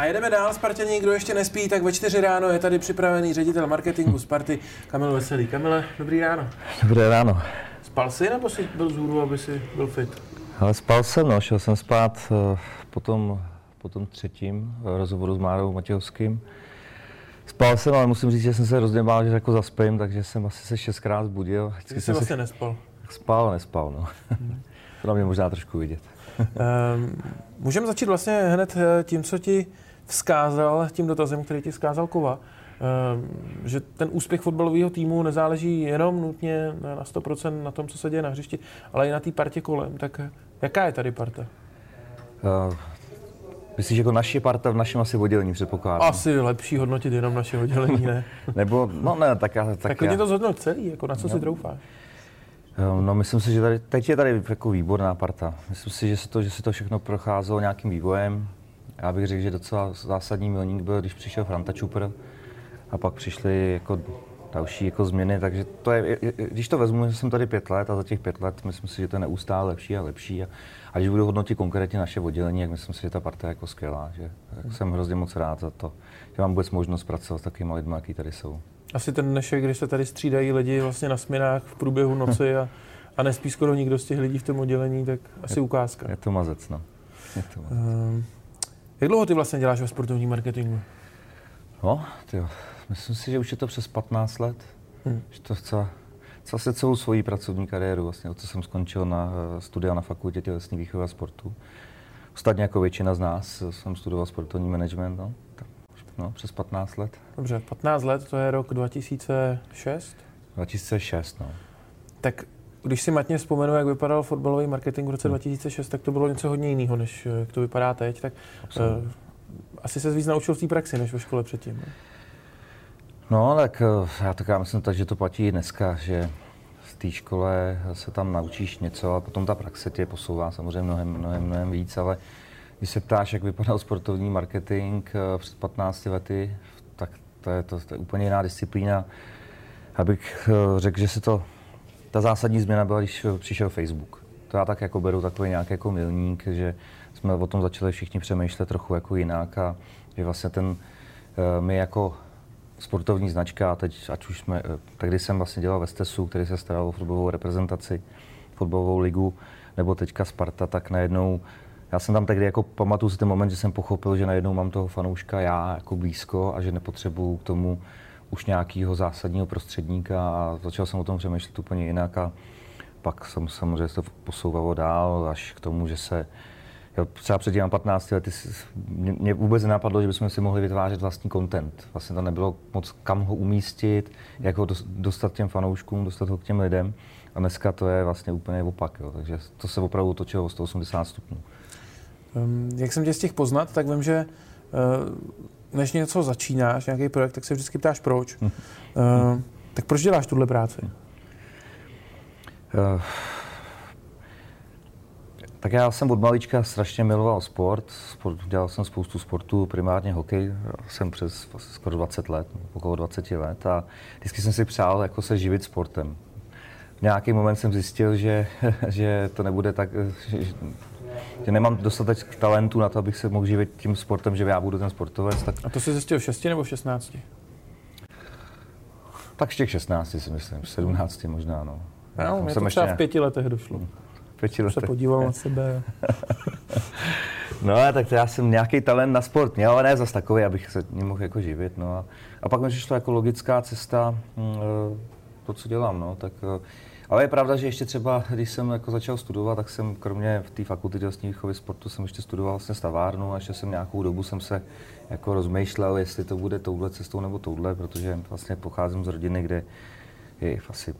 A jedeme dál, Spartěni, kdo ještě nespí, tak ve čtyři ráno je tady připravený ředitel marketingu Sparty Kamil Veselý. Kamile, dobrý ráno. Dobré ráno. Spal jsi nebo jsi byl zůru, aby si byl fit? Ale spal jsem, no, šel jsem spát uh, po tom, po tom třetím uh, rozhovoru s Márou Matějovským. Spal jsem, ale musím říct, že jsem se hrozně bál, že jako zaspím, takže jsem asi se šestkrát zbudil. Vždycky jsi vlastně si... nespal. Spal, nespal, no. Hmm. to na mě možná trošku vidět. um, můžeme začít vlastně hned eh, tím, co ti vzkázal, tím dotazem, který ti vzkázal Kova. Um, že ten úspěch fotbalového týmu nezáleží jenom nutně na 100% na tom, co se děje na hřišti, ale i na té partě kolem. Tak jaká je tady parta? Uh, Myslíš jako naše parta v našem asi oddělení předpokládám? Asi lepší hodnotit jenom naše oddělení, ne? Nebo, no ne, tak já... Tak, tak já... to zhodnout celý, jako na co no. si troufáš? Ehm, no, myslím si, že tady, teď je tady jako výborná parta. Myslím si, že se to, že se to všechno procházelo nějakým vývojem. Já bych řekl, že docela zásadní milník byl, když přišel Franta Čupr a pak přišly jako další jako změny, takže to je, když to vezmu, že jsem tady pět let a za těch pět let myslím si, že to je neustále lepší a lepší a, a když budu hodnotit konkrétně naše oddělení, tak myslím si, že ta parta je jako skvělá, že tak jsem hrozně moc rád za to, že mám vůbec možnost pracovat s takovými lidmi, jaký tady jsou. Asi ten dnešek, když se tady střídají lidi vlastně na směnách v průběhu noci a, a nespí skoro nikdo z těch lidí v tom oddělení, tak asi je, ukázka. Je to mazec, no. Je to mazec. Uh, jak dlouho ty vlastně děláš ve sportovním marketingu? No, tyjo, myslím si, že už je to přes 15 let. Hmm. Že to chce zase celou svoji pracovní kariéru, vlastně, co jsem skončil na eh, studia na fakultě tělesní výchovy a sportu. Ostatně jako většina z nás eh, jsem studoval sportovní management, no, tak, no, přes 15 let. Dobře, 15 let, to je rok 2006? 2006, no. Tak když si matně vzpomenu, jak vypadal fotbalový marketing v roce hmm. 2006, tak to bylo něco hodně jiného, než eh, jak to vypadá teď. Tak uh, asi se víc naučil v té praxi, než ve škole předtím. Ne? No, tak eh, já tak já myslím tak, že to platí i dneska, že v té škole se tam naučíš něco a potom ta praxe tě posouvá samozřejmě mnohem, mnohem, mnohem víc, ale když se ptáš, jak vypadal sportovní marketing před 15 lety, tak to je, to, to je úplně jiná disciplína. Abych řekl, že se to, ta zásadní změna byla, když přišel Facebook. To já tak jako beru takový nějaký jako milník, že jsme o tom začali všichni přemýšlet trochu jako jinak a že vlastně ten, my jako sportovní značka, a teď, ať už jsme, eh, tehdy jsem vlastně dělal ve Stesu, který se staral o fotbalovou reprezentaci, fotbalovou ligu, nebo teďka Sparta, tak najednou, já jsem tam tehdy jako pamatuju si ten moment, že jsem pochopil, že najednou mám toho fanouška já jako blízko a že nepotřebuju k tomu už nějakého zásadního prostředníka a začal jsem o tom přemýšlet úplně jinak a pak jsem samozřejmě to posouvalo dál až k tomu, že se Jo, třeba před těmi 15 lety mě, mě vůbec nenapadlo, že bychom si mohli vytvářet vlastní content. Vlastně to nebylo moc kam ho umístit, jak ho dostat těm fanouškům, dostat ho k těm lidem. A dneska to je vlastně úplně opak. Jo. Takže to se opravdu točilo o 180 stupňů. Um, jak jsem tě z těch poznat, tak vím, že uh, než něco začínáš, nějaký projekt, tak se vždycky ptáš proč. uh, tak proč děláš tuhle práci? Uh, tak já jsem od malička strašně miloval sport. sport dělal jsem spoustu sportů, primárně hokej. Jsem přes skoro 20 let, okolo 20 let a vždycky jsem si přál jako se živit sportem. V nějaký moment jsem zjistil, že, že to nebude tak, že, že nemám dostatek talentu na to, abych se mohl živit tím sportem, že já budu ten sportovec. Tak... A to jsi zjistil v 6 nebo v 16? Tak v těch 16 si myslím, v 17 možná, no. No, mě to třeba ještě... v pěti letech došlo. Hmm pěti letech. Se podíval na sebe. no, tak já jsem nějaký talent na sport měl, ale ne zas takový, abych se ním mohl jako živit. No. A, a pak mi přišla jako logická cesta hm, eh, to, co dělám. No. Tak, eh, ale je pravda, že ještě třeba, když jsem jako začal studovat, tak jsem kromě v té fakulty tělesní výchovy sportu jsem ještě studoval vlastně stavárnu a ještě jsem nějakou dobu jsem se jako rozmýšlel, jestli to bude touhle cestou nebo touhle, protože vlastně pocházím z rodiny, kde je asi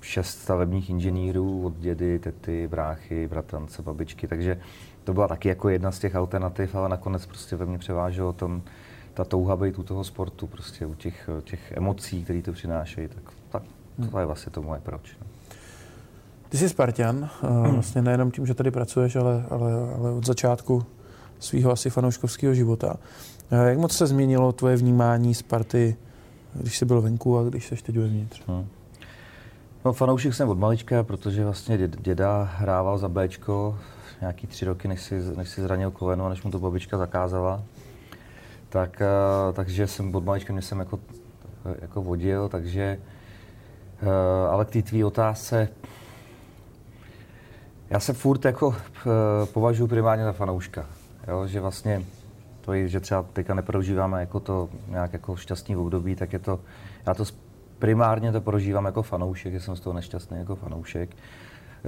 šest stavebních inženýrů od dědy, tety, bráchy, bratrance, babičky, takže to byla taky jako jedna z těch alternativ, ale nakonec prostě ve mně převáželo tom, ta touha být u toho sportu, prostě u těch, těch emocí, které to přinášejí, tak, tak to je vlastně to moje proč. No. Ty jsi Spartan, hmm. vlastně nejenom tím, že tady pracuješ, ale, ale, ale od začátku svého asi fanouškovského života. Jak moc se změnilo tvoje vnímání Sparty, když jsi byl venku a když jsi teď uvnitř? Hmm. No, fanoušek jsem od malička, protože vlastně děda hrával za Bčko nějaký tři roky, než si, než si zranil koleno a než mu to babička zakázala. tak, uh, takže jsem od malička mě jsem jako, jako vodil, takže ale k té tvý otázce, já se furt jako uh, považuji primárně za fanouška, jo, že vlastně to je, že třeba teďka neprožíváme jako to nějak jako šťastný období, tak je to, já to primárně to prožívám jako fanoušek, že jsem z toho nešťastný jako fanoušek.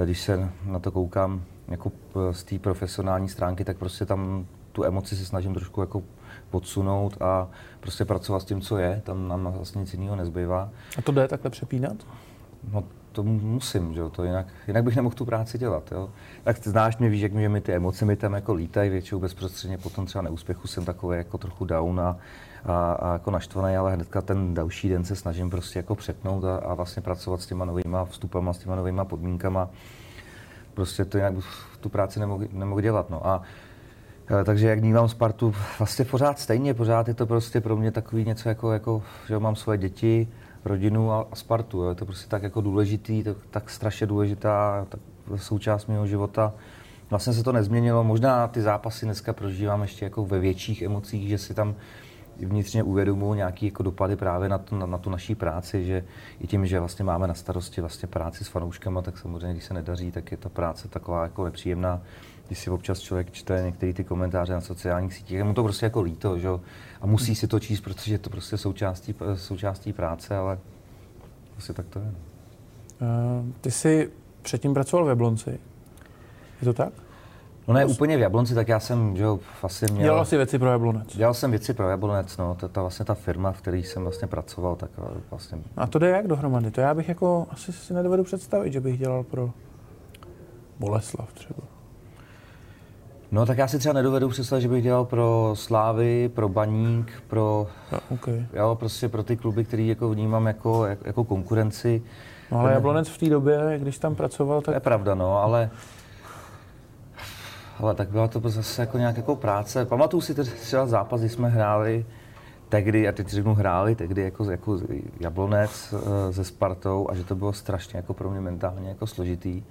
Když se na to koukám jako z té profesionální stránky, tak prostě tam tu emoci se snažím trošku jako podsunout a prostě pracovat s tím, co je. Tam nám vlastně nic jiného nezbývá. A to jde takhle přepínat? No to musím, že jo? To jinak, jinak bych nemohl tu práci dělat. Jo? Tak ty znáš mě, víš, jak mi ty emoce mi tam jako lítají většinou bezprostředně, potom třeba neúspěchu jsem takový jako trochu down a, a, a jako naštvaný, ale hnedka ten další den se snažím prostě jako přepnout a, a vlastně pracovat s těma novýma vstupama, s těma novýma podmínkama. Prostě to jinak tu práci nemohu, nemohu dělat. No. A e, takže jak vnímám Spartu, vlastně pořád stejně, pořád je to prostě pro mě takový něco jako, jako že mám svoje děti, rodinu a, a Spartu. Je to prostě tak jako důležitý, tak, tak strašně důležitá tak součást mého života. Vlastně se to nezměnilo, možná ty zápasy dneska prožívám ještě jako ve větších emocích, že si tam vnitřně uvědomuji nějaké jako dopady právě na, to, na, na tu naší práci, že i tím, že vlastně máme na starosti vlastně práci s fanouškama, tak samozřejmě, když se nedaří, tak je ta práce taková jako nepříjemná. Když si občas člověk čte některé ty komentáře na sociálních sítích, je mu to prostě jako líto, že? a musí si to číst, protože je to prostě součástí, součástí práce, ale prostě tak to je. Uh, ty jsi předtím pracoval v Jablonci. Je to tak? No ne, úplně v Jablonci, tak já jsem, že jo, vlastně měl... Dělal jsi věci pro Jablonec? Dělal jsem věci pro Jablonec, no, to, ta vlastně ta firma, v které jsem vlastně pracoval, tak vlastně... A to jde jak dohromady? To já bych jako asi si nedovedu představit, že bych dělal pro Boleslav třeba. No tak já si třeba nedovedu představit, že bych dělal pro Slávy, pro Baník, pro, no, okay. jo, prostě pro ty kluby, které jako vnímám jako, jako, jako konkurenci. No ale Jablonec v té době, když tam pracoval, tak... To je pravda, no, ale ale tak byla to zase jako nějak jako práce. Pamatuju si třeba zápas, kdy jsme hráli tehdy, a teď řeknu hráli, tehdy jako, jako Jablonec uh, se Spartou a že to bylo strašně jako pro mě mentálně jako složitý,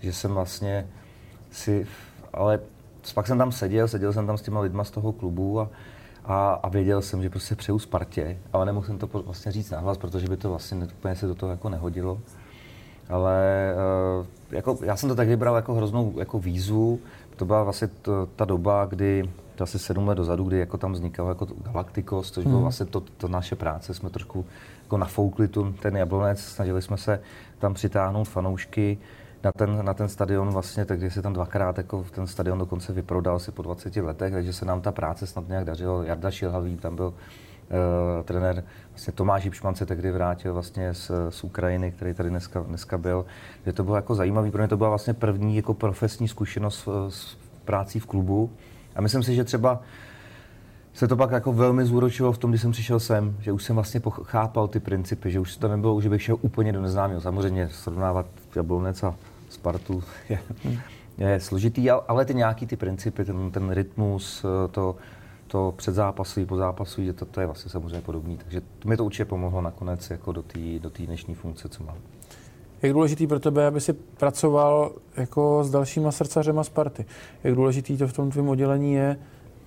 že jsem vlastně si, ale pak jsem tam seděl, seděl jsem tam s těma lidma z toho klubu a, a, a věděl jsem, že prostě přeju Spartě, ale nemohl jsem to vlastně říct nahlas, protože by to vlastně úplně se do toho jako nehodilo. Ale uh, jako, já jsem to tak vybral jako hroznou jako výzvu, to byla vlastně to, ta doba, kdy to asi sedm let dozadu, kdy jako tam vznikalo jako Galacticos, což bylo hmm. vlastně to, to, naše práce, jsme trošku jako nafoukli tu, ten jablonec, snažili jsme se tam přitáhnout fanoušky na ten, na ten stadion vlastně, takže se tam dvakrát jako ten stadion dokonce vyprodal asi po 20 letech, takže se nám ta práce snad nějak dařilo. Jarda Šilhavý tam byl uh, trenér, vlastně Tomáš Jipšman se tehdy vrátil vlastně z, z Ukrajiny, který tady dneska, dneska byl. Že to bylo jako zajímavý, pro mě to byla vlastně první jako profesní zkušenost s, s prácí v klubu. A myslím si, že třeba se to pak jako velmi zúročilo v tom, když jsem přišel sem, že už jsem vlastně chápal ty principy, že už to nebylo, že bych šel úplně do neznámého. Samozřejmě srovnávat Jablonec a Spartu je, je složitý, ale ty nějaký ty principy, ten, ten rytmus, to, to před zápasy, po zápasu, že to, to je vlastně samozřejmě podobný. Takže to mi to určitě pomohlo nakonec jako do té do dnešní funkce, co mám. Jak důležitý pro tebe, aby si pracoval jako s dalšíma srdcařema Sparty? Jak důležitý to v tom tvém oddělení je?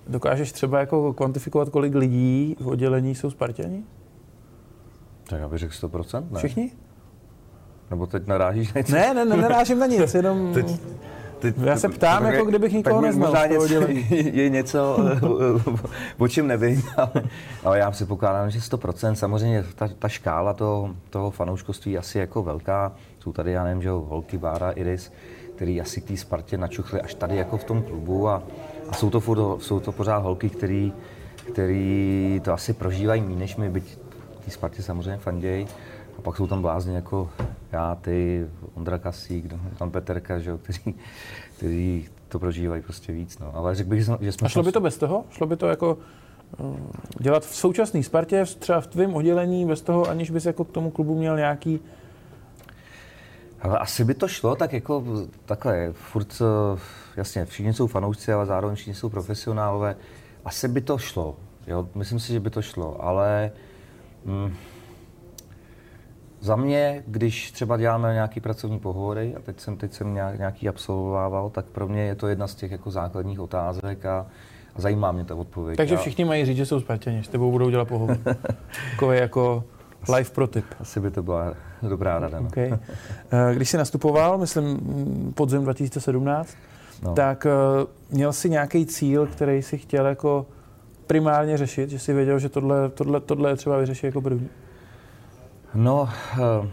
Dokážeš třeba jako kvantifikovat, kolik lidí v oddělení jsou Spartěni? Tak já bych řekl 100%, ne? Všichni? Nebo teď narážíš na něco? Ne, ne, ne, narážím na nic, jenom... Teď, Teď, Já se ptám, jako kdybych nikoho neznal. Možná něco, je něco, o čem nevím, ale, ale já si pokládám, že 100%. Samozřejmě ta, ta škála toho, toho fanouškovství asi jako velká. Jsou tady, já nevím, že Holky, Bára, Iris, který asi k té Spartě načuchli až tady jako v tom klubu a, a jsou, to furt, jsou to pořád holky, který, který to asi prožívají méně než my, byť té Spartě samozřejmě fandějí. A pak jsou tam blázni jako já, ty, Ondra Kasík, tam Peterka, že jo, kteří, kteří to prožívají prostě víc. No. Ale řekl bych, že jsme... A šlo by to bez toho? Šlo by to jako uh, dělat v současné Spartě, třeba v tvém oddělení, bez toho, aniž bys jako k tomu klubu měl nějaký ale asi by to šlo, tak jako takhle, furt, eh, jasně, všichni jsou fanoušci, ale zároveň všichni jsou profesionálové. Asi by to šlo, jo, myslím si, že by to šlo, ale mm, za mě, když třeba děláme nějaký pracovní pohovory, a teď jsem, teď jsem nějaký absolvovával, tak pro mě je to jedna z těch jako základních otázek a, a zajímá mě ta odpověď. Takže všichni mají říct, že jsou Spartěni, s tebou budou dělat pohovor. Takový jako live pro tip. Asi by to byla dobrá rada. No. Okay. Eh, když jsi nastupoval, myslím podzim 2017, no. tak uh, měl jsi nějaký cíl, který si chtěl jako primárně řešit, že jsi věděl, že tohle, tohle, tohle je třeba vyřešit jako první? No, uh,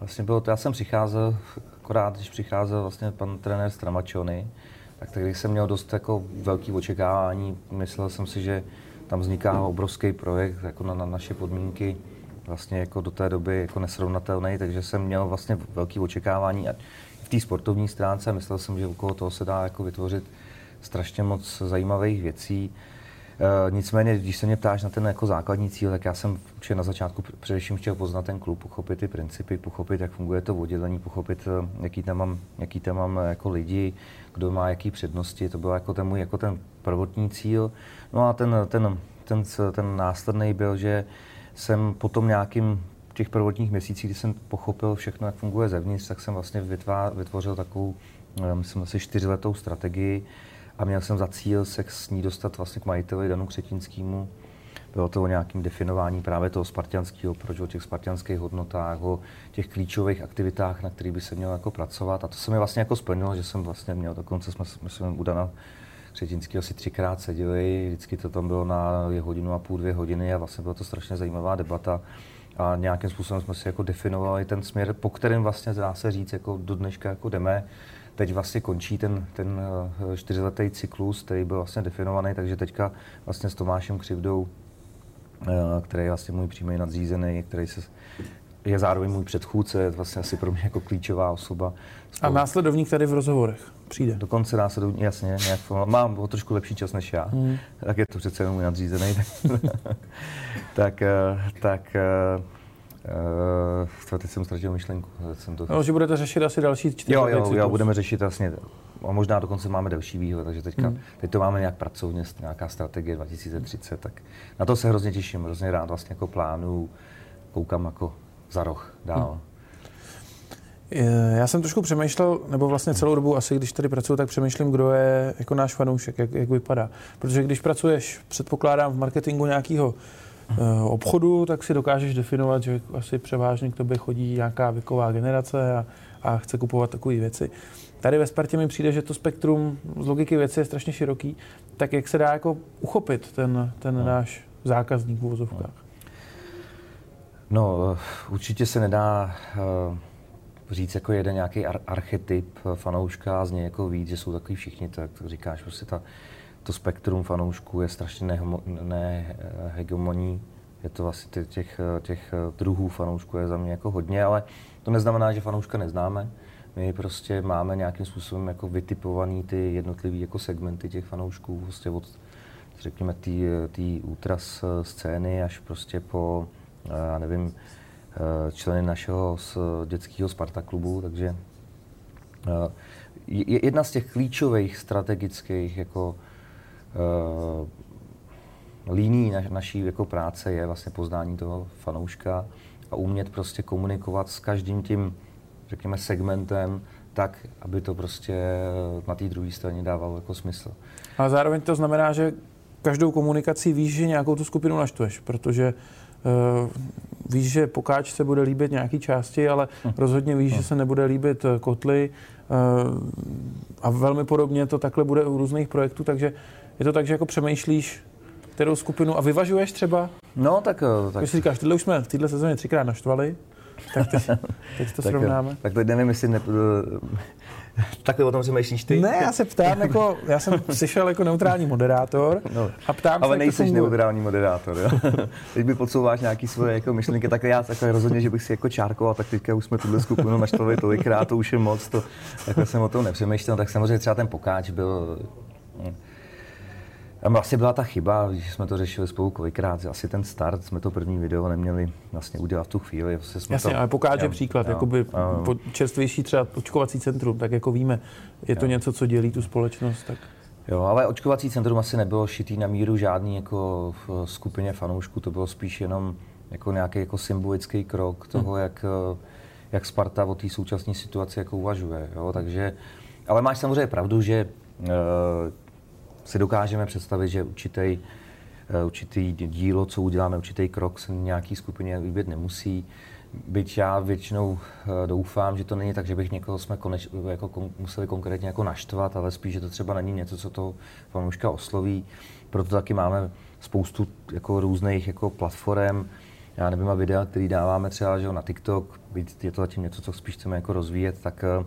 vlastně bylo to, já jsem přicházel, akorát když přicházel vlastně pan trenér Stramačony, tak tehdy jsem měl dost jako velký očekávání. Myslel jsem si, že tam vzniká obrovský projekt jako na, na naše podmínky vlastně jako do té doby jako nesrovnatelný, takže jsem měl vlastně velký očekávání a v té sportovní stránce myslel jsem, že okolo toho se dá jako vytvořit strašně moc zajímavých věcí. E, nicméně, když se mě ptáš na ten jako základní cíl, tak já jsem určitě na začátku především chtěl poznat ten klub, pochopit ty principy, pochopit, jak funguje to oddělení, pochopit, eh, jaký tam mám, jaký tam mám jako lidi, kdo má jaký přednosti. To byl jako ten můj jako ten prvotní cíl. No a ten, ten, ten, ten následný byl, že jsem potom nějakým těch prvotních měsících, kdy jsem pochopil všechno, jak funguje zevnitř, tak jsem vlastně vytvořil takovou, eh, myslím, asi čtyřletou strategii a měl jsem za cíl se s ní dostat vlastně k majiteli Danu Křetinskému. Bylo to o nějakém definování právě toho spartianského, proč o těch spartianských hodnotách, o těch klíčových aktivitách, na kterých by se mělo jako pracovat. A to se mi vlastně jako splnilo, že jsem vlastně měl, dokonce jsme, myslím, u Dana Křetinský asi třikrát seděli, vždycky to tam bylo na hodinu a půl, dvě hodiny a vlastně byla to strašně zajímavá debata a nějakým způsobem jsme si jako definovali ten směr, po kterém vlastně dá se říct, jako do dneška jako jdeme. Teď vlastně končí ten, ten eh, čtyřletý cyklus, který byl vlastně definovaný, takže teďka vlastně s Tomášem Křivdou, eh, který je vlastně můj přímý nadřízený, který se je zároveň můj předchůdce, je vlastně asi pro mě jako klíčová osoba. A následovník tady v rozhovorech přijde? Dokonce následovník, jasně, nějak, mám o trošku lepší čas než já, hmm. tak je to přece jenom můj nadřízený. tak, eh, tak Uh, teď jsem ztratil myšlenku. Jsem to... No, že budete řešit asi další čtyři Jo, jo, jo, budeme řešit vlastně, a možná dokonce máme delší výhled, takže teďka, hmm. teď to máme nějak pracovně, nějaká strategie 2030, tak na to se hrozně těším, hrozně rád vlastně jako plánu, koukám jako za roh dál. Hmm. Já jsem trošku přemýšlel, nebo vlastně celou dobu asi, když tady pracuji, tak přemýšlím, kdo je jako náš fanoušek, jak, jak vypadá. Protože když pracuješ, předpokládám, v marketingu nějakého obchodu, tak si dokážeš definovat, že asi převážně k tobě chodí nějaká věková generace a, a chce kupovat takové věci. Tady ve Spartě mi přijde, že to spektrum z logiky věci je strašně široký, tak jak se dá jako uchopit ten, ten no. náš zákazník v uvozovkách? No, určitě se nedá uh, říct jako jeden nějaký ar- archetyp fanouška, z něj jako víc, že jsou takový všichni, tak říkáš, prostě ta, to spektrum fanoušků je strašně nehegemonní. Je to vlastně těch, těch druhů fanoušků je za mě jako hodně, ale to neznamená, že fanouška neznáme. My prostě máme nějakým způsobem jako vytipovaný ty jednotlivé jako segmenty těch fanoušků, prostě od řekněme té útras scény až prostě po já nevím, eh, členy našeho z dětského Sparta klubu, takže eh, jedna z těch klíčových strategických jako líní na, naší jako práce je vlastně poznání toho fanouška a umět prostě komunikovat s každým tím, řekněme, segmentem tak, aby to prostě na té druhé straně dávalo jako smysl. A zároveň to znamená, že každou komunikací víš, že nějakou tu skupinu naštveš, protože Uh, víš, že pokáč se bude líbit nějaký části, ale hm. rozhodně víš, hm. že se nebude líbit eh, kotly uh, a velmi podobně to takhle bude u různých projektů, takže je to tak, že jako přemýšlíš kterou skupinu a vyvažuješ třeba? No, tak... tak... Když si říkáš, tyhle už jsme v této sezóně třikrát naštvali, tak teď, teď to tak, srovnáme. Tak teď nevím, jestli ne, Takhle o tom přemýšlíš ty? Ne, já se ptám, jako, já jsem přišel jako neutrální moderátor no, a ptám ale se... nejsi jako neutrální moderátor, jo? Teď mi podsouváš nějaký svoje jako myšlenky, tak já takhle rozhodně, že bych si jako čárkoval, tak teďka už jsme tuhle skupinu naštvali tolikrát, to už je moc, to, takhle jsem o tom nepřemýšlel, tak samozřejmě třeba ten pokáč byl tam asi byla ta chyba, když jsme to řešili spolu kolikrát, asi ten start, jsme to první video neměli vlastně udělat v tu chvíli. Vlastně jsme Jasně, to, ale pokáže já, příklad, já, jakoby já, čerstvější třeba očkovací centrum, tak jako víme, je to něco, co dělí tu společnost. Tak... Jo, ale očkovací centrum asi nebylo šitý na míru žádný jako v skupině fanoušků, to bylo spíš jenom jako nějaký jako symbolický krok toho, hmm. jak, jak Sparta o té současné situaci jako uvažuje. Jo? Takže, ale máš samozřejmě pravdu, že si dokážeme představit, že určitý, eh, určitý dílo, co uděláme, určitý krok se nějaký skupině líbit nemusí. Byť já většinou eh, doufám, že to není tak, že bych někoho jsme koneč, jako kon, museli konkrétně jako naštvat, ale spíš, že to třeba není něco, co to fanouška osloví. Proto taky máme spoustu jako různých jako platform, já nevím, a videa, který dáváme třeba že na TikTok, byť je to zatím něco, co spíš chceme jako rozvíjet, tak eh,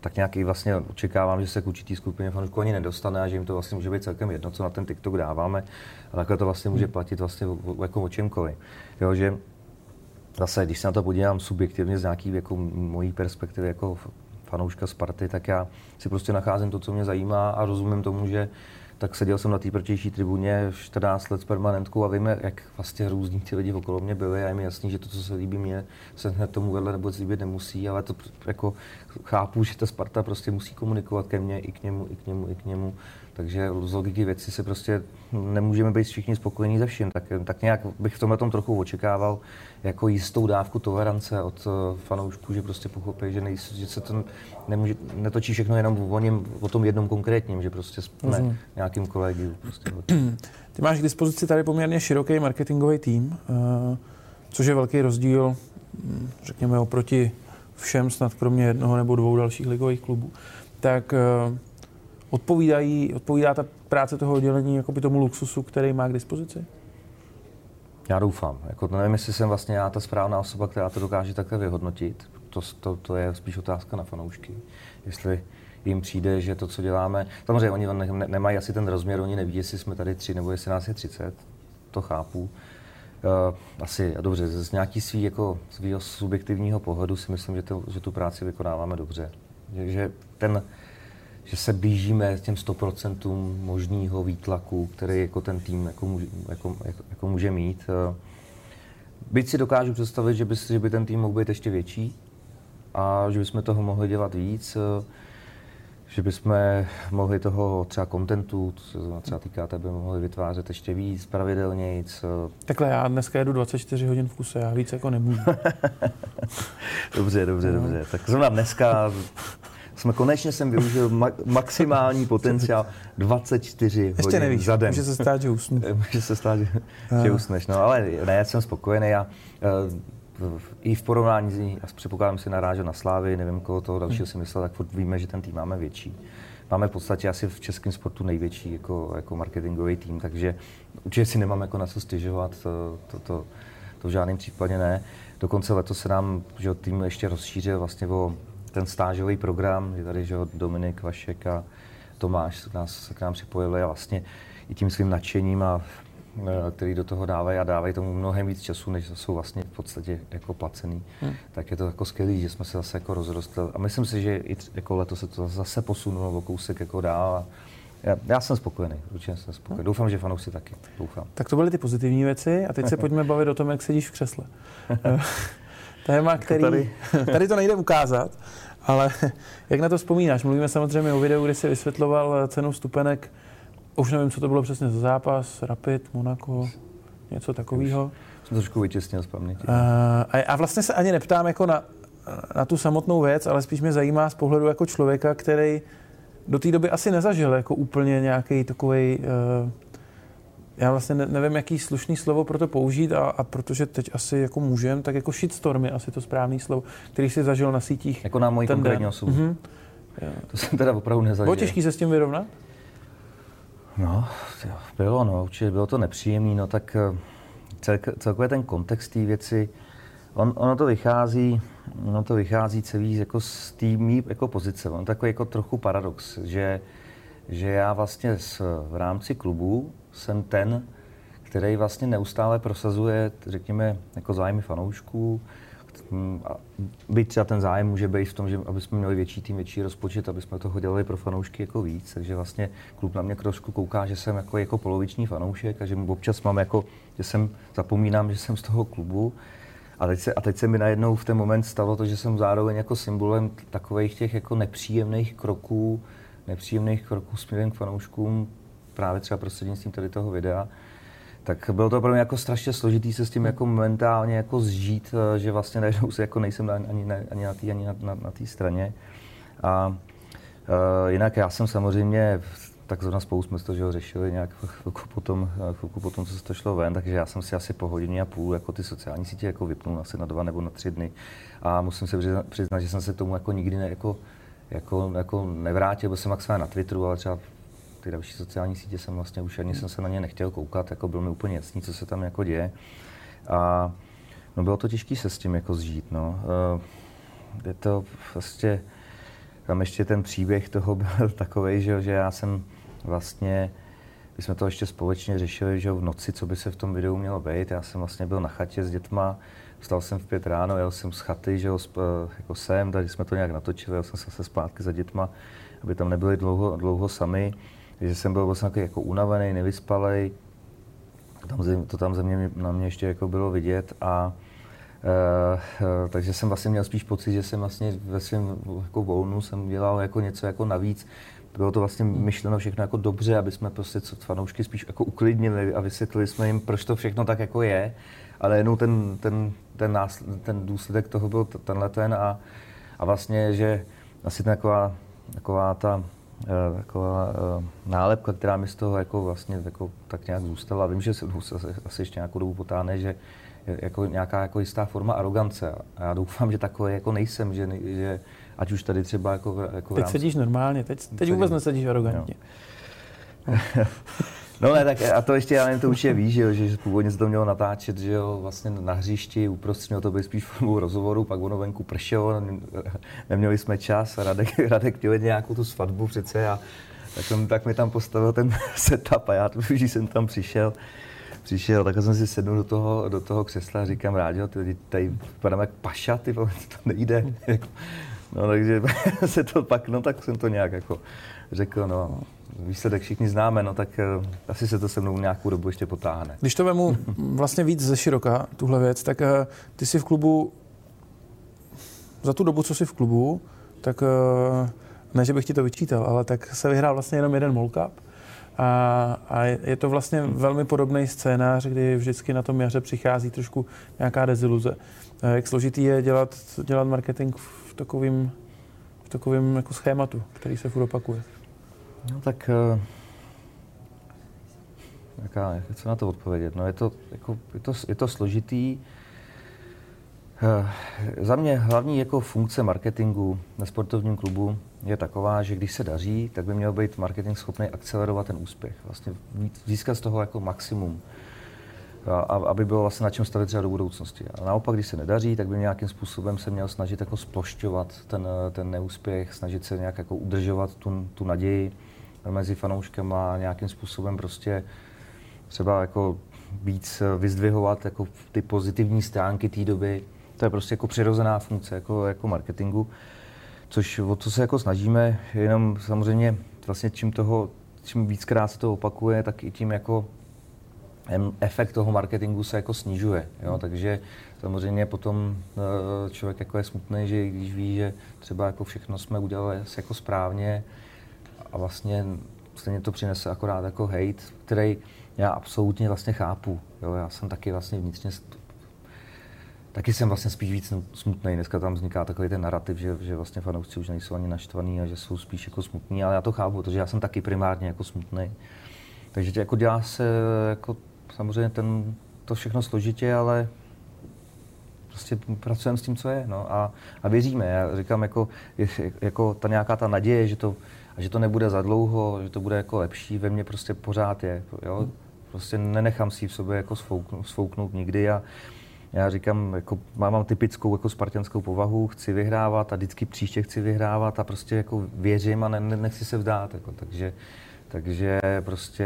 tak nějaký vlastně očekávám, že se k určitý skupině fanoušků ani nedostane a že jim to vlastně může být celkem jedno, co na ten TikTok dáváme. A takhle to vlastně může platit vlastně jako o čemkoliv. Jo, že zase, když se na to podívám subjektivně z nějaký jako mojí perspektivy jako fanouška Sparty, tak já si prostě nacházím to, co mě zajímá a rozumím tomu, že tak seděl jsem na té protější tribuně 14 let s permanentkou a víme, jak vlastně různí ty lidi okolo mě byli a je mi jasný, že to, co se líbí mně, se hned tomu vedle nebo líbit nemusí, ale to jako chápu, že ta Sparta prostě musí komunikovat ke mně, i k němu, i k němu, i k němu. Takže z logiky věci se prostě nemůžeme být všichni spokojení ze vším. Tak, tak nějak bych v tomhle tom trochu očekával jako jistou dávku tolerance od uh, fanoušků, že prostě pochopí, že, nejs, že se to nemůže, netočí všechno jenom o, něm, o tom jednom konkrétním, že prostě jsme mm. nějakým kolegiu. Prostě. Ty máš k dispozici tady poměrně široký marketingový tým, uh, což je velký rozdíl, hm, řekněme, oproti všem, snad kromě jednoho nebo dvou dalších ligových klubů. Tak uh, odpovídají, odpovídá ta práce toho oddělení jakoby tomu luxusu, který má k dispozici? Já doufám. Jako, nevím, jestli jsem vlastně já ta správná osoba, která to dokáže takhle vyhodnotit. To, to, to je spíš otázka na fanoušky. Jestli jim přijde, že to, co děláme, samozřejmě oni ne, nemají asi ten rozměr, oni neví, jestli jsme tady tři nebo jestli nás je 30, to chápu. Uh, asi, dobře, z nějaký svý, jako, svýho subjektivního pohledu si myslím, že, to, že tu práci vykonáváme dobře. Že, že ten, že se blížíme těm 100% možného výtlaku, který jako ten tým jako může, jako, jako, jako může mít. Eh, byť si dokážu představit, že by, že by ten tým mohl být ještě větší a že bychom toho mohli dělat víc, eh, že bychom mohli toho třeba kontentu, co se třeba týká tebe, mohli vytvářet ještě víc, pravidelně. Takhle já dneska jedu 24 hodin v kuse, já víc jako nemůžu. dobře, dobře, dobře. Tak zrovna dneska jsme konečně jsem využil ma- maximální potenciál 24 Ještě hodin nevíš, za den. může se stát, že usnu. může se stát, že, že usneš. No ale ne, já jsem spokojený. Já, uh, i v porovnání, s předpokládám si narážel na Slávy, nevím, koho toho dalšího si myslel, tak furt víme, že ten tým máme větší. Máme v podstatě asi v českém sportu největší jako, jako marketingový tým, takže určitě si nemám jako na co stěžovat, to, to, to, to v žádném případě ne. Dokonce letos se nám že tým ještě rozšířil vlastně o ten stážový program, je tady že Dominik, Vašek a Tomáš nás, se k nám připojili a vlastně i tím svým nadšením a e, který do toho dávají a dávají tomu mnohem víc času, než jsou vlastně v podstatě jako placený. Hmm. Tak je to jako skvělý, že jsme se zase jako rozrostli. A myslím si, že i jako letos se to zase posunulo o kousek jako dál. A já, já jsem spokojený, určitě jsem spokojený. Hmm. Doufám, že fanoušci taky. Doufám. Tak to byly ty pozitivní věci a teď se pojďme bavit o tom, jak sedíš v křesle. téma, jako který... Tady. tady to nejde ukázat, ale jak na to vzpomínáš? Mluvíme samozřejmě o videu, kdy jsi vysvětloval cenu stupenek, už nevím, co to bylo přesně za zápas, Rapid, Monaco, něco takového. Jsem trošku vytěsnil z paměti. A, a vlastně se ani neptám jako na, na tu samotnou věc, ale spíš mě zajímá z pohledu jako člověka, který do té doby asi nezažil jako úplně nějaký takový uh, já vlastně nevím, jaký slušný slovo pro to použít a, a protože teď asi jako můžem, tak jako shitstorm je asi to správný slovo, který si zažil na sítích. Jako na moji konkrétní osobu. Mm-hmm. To jsem teda opravdu nezažil. Bylo těžký se s tím vyrovnat? No, bylo, no, určitě bylo to nepříjemné, no tak eh, celk, celkově ten kontext té věci, on, ono to vychází, ono to vychází celý jako z té jako pozice. On takový jako trochu paradox, že, že já vlastně s, v rámci klubu jsem ten, který vlastně neustále prosazuje, řekněme, jako zájmy fanoušků. A byť třeba ten zájem může být v tom, že aby jsme měli větší tým, větší rozpočet, aby jsme toho dělali pro fanoušky jako víc. Takže vlastně klub na mě trošku kouká, že jsem jako, jako poloviční fanoušek a že občas mám jako, že jsem zapomínám, že jsem z toho klubu. A teď, se, a teď se mi najednou v ten moment stalo to, že jsem zároveň jako symbolem takových těch jako nepříjemných kroků, nepříjemných kroků směrem k fanouškům, právě třeba prostřednictvím tady toho videa, tak bylo to pro mě jako strašně složitý se s tím jako momentálně jako zžít, eh, že vlastně najednou se jako nejsem ani, ani, ani na té ani na, na, na straně. A uh, jinak já jsem samozřejmě tak zrovna spolu jsme to že ho řešili nějak chvilku potom, chvilku potom, co se to šlo ven, takže já jsem si asi po hodině a půl jako ty sociální sítě jako vypnul asi na dva nebo na tři dny a musím se přiznat, přiznat že jsem se tomu jako nikdy ne, jako, jako, jako nevrátil, byl jsem maximálně na Twitteru, ale třeba ty další sociální sítě jsem vlastně už ani jsem se na ně nechtěl koukat, jako bylo mi úplně jasný, co se tam jako děje. A no bylo to těžké se s tím jako zžít, no. Eh, je to vlastně, tam ještě ten příběh toho byl takový, že, že já jsem vlastně, my jsme to ještě společně řešili, že v noci, co by se v tom videu mělo být. Já jsem vlastně byl na chatě s dětma, vstal jsem v pět ráno, jel jsem z chaty, že jo, jako sem, takže jsme to nějak natočili, jel jsem se zpátky za dětma, aby tam nebyli dlouho, dlouho sami. Takže jsem byl vlastně jako unavený, nevyspalej. Tam, to tam ze mě, na mě ještě jako bylo vidět a Uh, takže jsem vlastně měl spíš pocit, že jsem vlastně ve svém jako volnu jsem dělal jako něco jako navíc. Bylo to vlastně myšleno všechno jako dobře, aby jsme prostě co fanoušky spíš jako uklidnili a vysvětlili jsme jim, proč to všechno tak jako je. Ale jenom ten, ten, ten, násled, ten důsledek toho byl tenhle ten a, a vlastně, že asi taková, taková ta taková uh, nálepka, která mi z toho jako vlastně jako tak nějak zůstala. Vím, že se asi, asi ještě nějakou dobu potáhne, že je jako nějaká jako jistá forma arogance. A já doufám, že takové jako nejsem, že, že ať už tady třeba jako, jako Teď rámci... sedíš normálně, teď, teď vůbec nesedíš arrogantně. No. No ne, tak a to ještě, já nevím, to určitě víš, že, že původně se to mělo natáčet, že jo, vlastně na hřišti, uprostřed to být spíš formou rozhovoru, pak ono venku pršelo, neměli jsme čas, Radek, Radek chtěl nějakou tu svatbu přece a tak, jsem, tak mi tam postavil ten setup a já když jsem tam přišel, přišel, tak jsem si sednul do toho, do toho křesla a říkám, Rádio, ty tady vypadám jak paša, ty to nejde. No takže se to pak, no tak jsem to nějak jako řekl, no výsledek všichni známe, no tak uh, asi se to se mnou nějakou dobu ještě potáhne. Když to vemu vlastně víc ze široka, tuhle věc, tak uh, ty jsi v klubu, za tu dobu, co jsi v klubu, tak uh, ne, že bych ti to vyčítal, ale tak se vyhrál vlastně jenom jeden Mall Cup. A, a je to vlastně velmi podobný scénář, kdy vždycky na tom jaře přichází trošku nějaká deziluze. Jak složitý je dělat, dělat marketing v takovým, v takovým jako schématu, který se furt opakuje? No tak uh, jaká, co na to odpovědět? No je to, jako, je to, je to složitý. Uh, za mě hlavní jako funkce marketingu na sportovním klubu je taková, že když se daří, tak by měl být marketing schopný akcelerovat ten úspěch. Vlastně získat z toho jako maximum. A, aby bylo vlastně na čem stavit třeba do budoucnosti. A naopak, když se nedaří, tak by nějakým způsobem se měl snažit jako splošťovat ten, ten neúspěch, snažit se nějak jako udržovat tu, tu naději mezi fanouškama nějakým způsobem prostě třeba jako víc vyzdvihovat jako ty pozitivní stránky té doby. To je prostě jako přirozená funkce jako, jako marketingu, což o co se jako snažíme, jenom samozřejmě vlastně čím toho, čím víckrát se to opakuje, tak i tím jako efekt toho marketingu se jako snižuje. Jo? Takže samozřejmě potom eh, člověk jako je smutný, že když ví, že třeba jako všechno jsme udělali jako správně, a vlastně stejně to přinese akorát jako hate, který já absolutně vlastně chápu. Jo, já jsem taky vlastně vnitřně taky jsem vlastně spíš víc smutný. Dneska tam vzniká takový ten narrativ, že, že vlastně fanoušci už nejsou ani naštvaní a že jsou spíš jako smutní, ale já to chápu, protože já jsem taky primárně jako smutný. Takže jako dělá se jako samozřejmě ten, to všechno složitě, ale prostě pracujeme s tím, co je. No, a, a věříme. Já říkám, jako, jako ta nějaká ta naděje, že to a že to nebude za dlouho, že to bude jako lepší, ve mně prostě pořád je. Jo? Prostě nenechám si v sobě jako sfouknout, sfouknout nikdy a já říkám, jako mám typickou jako spartianskou povahu, chci vyhrávat a vždycky příště chci vyhrávat a prostě jako věřím a ne, ne, nechci se vdát. Jako, takže, takže prostě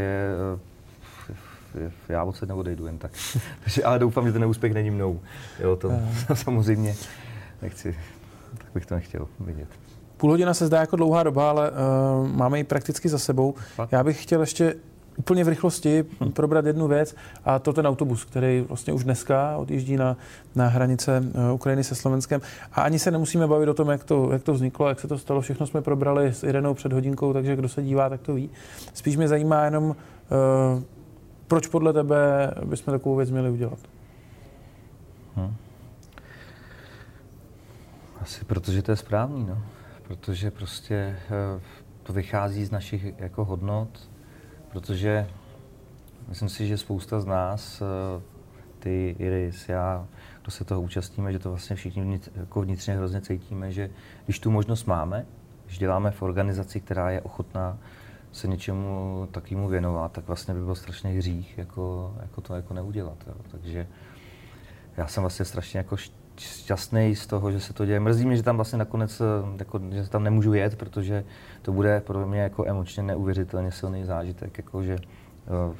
eh, já se neodejdu jen tak. takže, ale doufám, že ten neúspěch není mnou. Jo, to samozřejmě nechci, tak bych to nechtěl vidět. Půl hodina se zdá jako dlouhá doba, ale uh, máme ji prakticky za sebou. Já bych chtěl ještě úplně v rychlosti hm. probrat jednu věc a to ten autobus, který vlastně už dneska odjíždí na, na hranice uh, Ukrajiny se Slovenskem. A ani se nemusíme bavit o tom, jak to, jak to vzniklo, jak se to stalo. Všechno jsme probrali s Irenou před hodinkou, takže kdo se dívá, tak to ví. Spíš mě zajímá jenom, uh, proč podle tebe bychom takovou věc měli udělat. Hmm. Asi protože to je správný, no protože prostě eh, to vychází z našich jako hodnot, protože myslím si, že spousta z nás, eh, ty Iris, já, kdo se toho účastníme, že to vlastně všichni vnitř, jako vnitřně hrozně cítíme, že když tu možnost máme, když děláme v organizaci, která je ochotná se něčemu takovému věnovat, tak vlastně by byl strašně hřích jako, jako to jako neudělat. Jo. Takže já jsem vlastně strašně jako šťastný z toho, že se to děje. Mrzí mě, že tam vlastně nakonec, eh, jako, že tam nemůžu jet, protože to bude pro mě jako emočně neuvěřitelně silný zážitek, jako, že uh,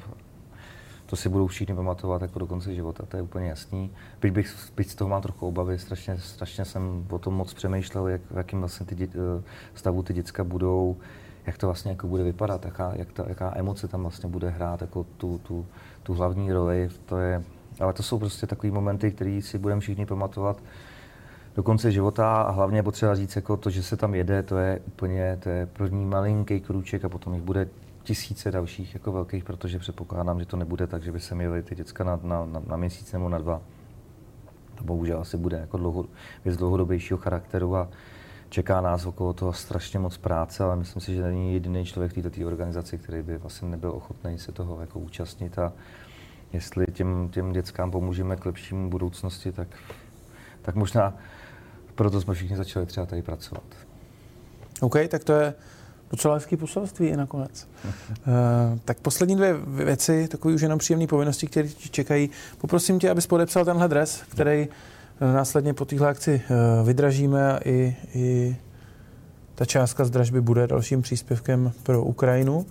to si budou všichni pamatovat jako do konce života, to je úplně jasný. Byť, bych, byť z toho mám trochu obavy, strašně, strašně jsem o tom moc přemýšlel, jak, v jakým vlastně ty dě, eh, stavu ty děcka budou, jak to vlastně jako bude vypadat, jaká, jak ta, jaká emoce tam vlastně bude hrát jako tu, tu, tu hlavní roli. To je, ale to jsou prostě takové momenty, které si budeme všichni pamatovat do konce života a hlavně potřeba říct, jako to, že se tam jede, to je úplně, to je první malinký krůček a potom jich bude tisíce dalších jako velkých, protože předpokládám, že to nebude tak, že by se měli ty děcka na, na, na, na měsíc nebo na dva. To bohužel asi bude jako dlouho, věc dlouhodobějšího charakteru a čeká nás okolo toho strašně moc práce, ale myslím si, že není jediný člověk v této organizaci, který by vlastně nebyl ochotný se toho jako účastnit a jestli těm, těm dětskám pomůžeme k lepšímu budoucnosti, tak, tak možná proto jsme všichni začali třeba tady pracovat. OK, tak to je docela hezký poselství i nakonec. uh, tak poslední dvě věci, takové už jenom příjemné povinnosti, které ti čekají. Poprosím tě, abys podepsal tenhle dres, který uh, následně po téhle akci uh, vydražíme a i, i ta částka z dražby bude dalším příspěvkem pro Ukrajinu.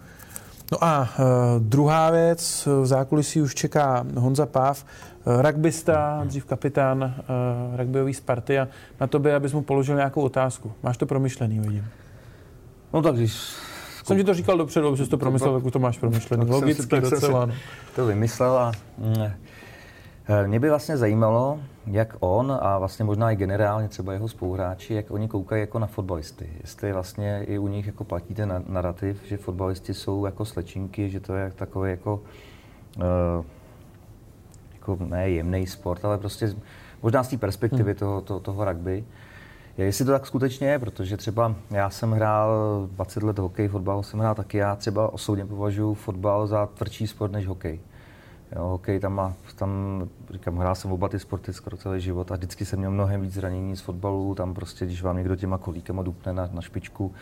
No a uh, druhá věc, v zákulisí už čeká Honza Páv, uh, rugbysta, dřív kapitán uh, rugbyový Sparty a na tobě, abys mu položil nějakou otázku. Máš to promyšlený, vidím. No tak když... Jsem ti to říkal dopředu, že jsi to promyslel, tak už to máš promyšlený. Logicky docela. No. To vymyslel a mm, eh, mě by vlastně zajímalo, jak on a vlastně možná i generálně třeba jeho spoluhráči, jak oni koukají jako na fotbalisty. Jestli vlastně i u nich jako platí ten narrativ, že fotbalisti jsou jako slečinky, že to je takový jako, uh, jako ne jemný sport, ale prostě možná z té perspektivy hmm. toho, toho, toho rugby. Je, jestli to tak skutečně je, protože třeba já jsem hrál 20 let hokej, fotbal jsem hrál taky, já třeba osobně považuji fotbal za tvrdší sport než hokej. Jo, hokej tam má, tam, říkám, hrál jsem oba ty sporty skoro celý život a vždycky jsem měl mnohem víc zranění z fotbalu, tam prostě, když vám někdo těma kolíkama dupne na, na špičku,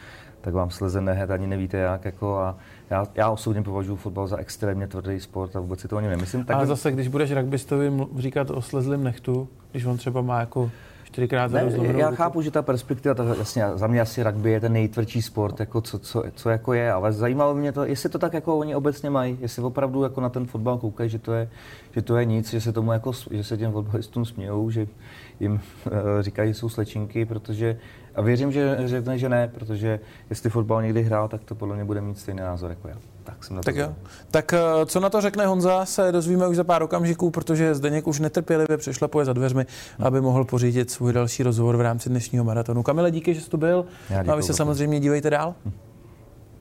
tak vám sleze nehet, ani nevíte jak, jako a já, já osobně považuji fotbal za extrémně tvrdý sport a vůbec si to ani nemyslím. Tak... Ale zase, když budeš rugbystovi říkat o slezlém nechtu, když on třeba má jako čtyřikrát za ne, Já chápu, že ta perspektiva, tak jasně, za mě asi rugby je ten nejtvrdší sport, jako co, co, co, jako je, ale zajímalo mě to, jestli to tak jako oni obecně mají, jestli opravdu jako na ten fotbal koukají, že to je, že to je nic, že se tomu jako, že se těm fotbalistům smějou, že jim uh, říkají, že jsou slečinky, protože a věřím, že řekne, že ne, protože jestli fotbal někdy hrál, tak to podle mě bude mít stejný názor jako já. Tak jsem na to tak, jo. tak eh, co na to řekne Honza, se dozvíme už za pár okamžiků, protože Zdeněk už netrpělivě přešlapuje za dveřmi, hmm. aby mohl pořídit svůj další rozhovor v rámci dnešního maratonu. Kamile, díky, že jsi tu byl. A vy se samozřejmě dívejte dál. Hmm.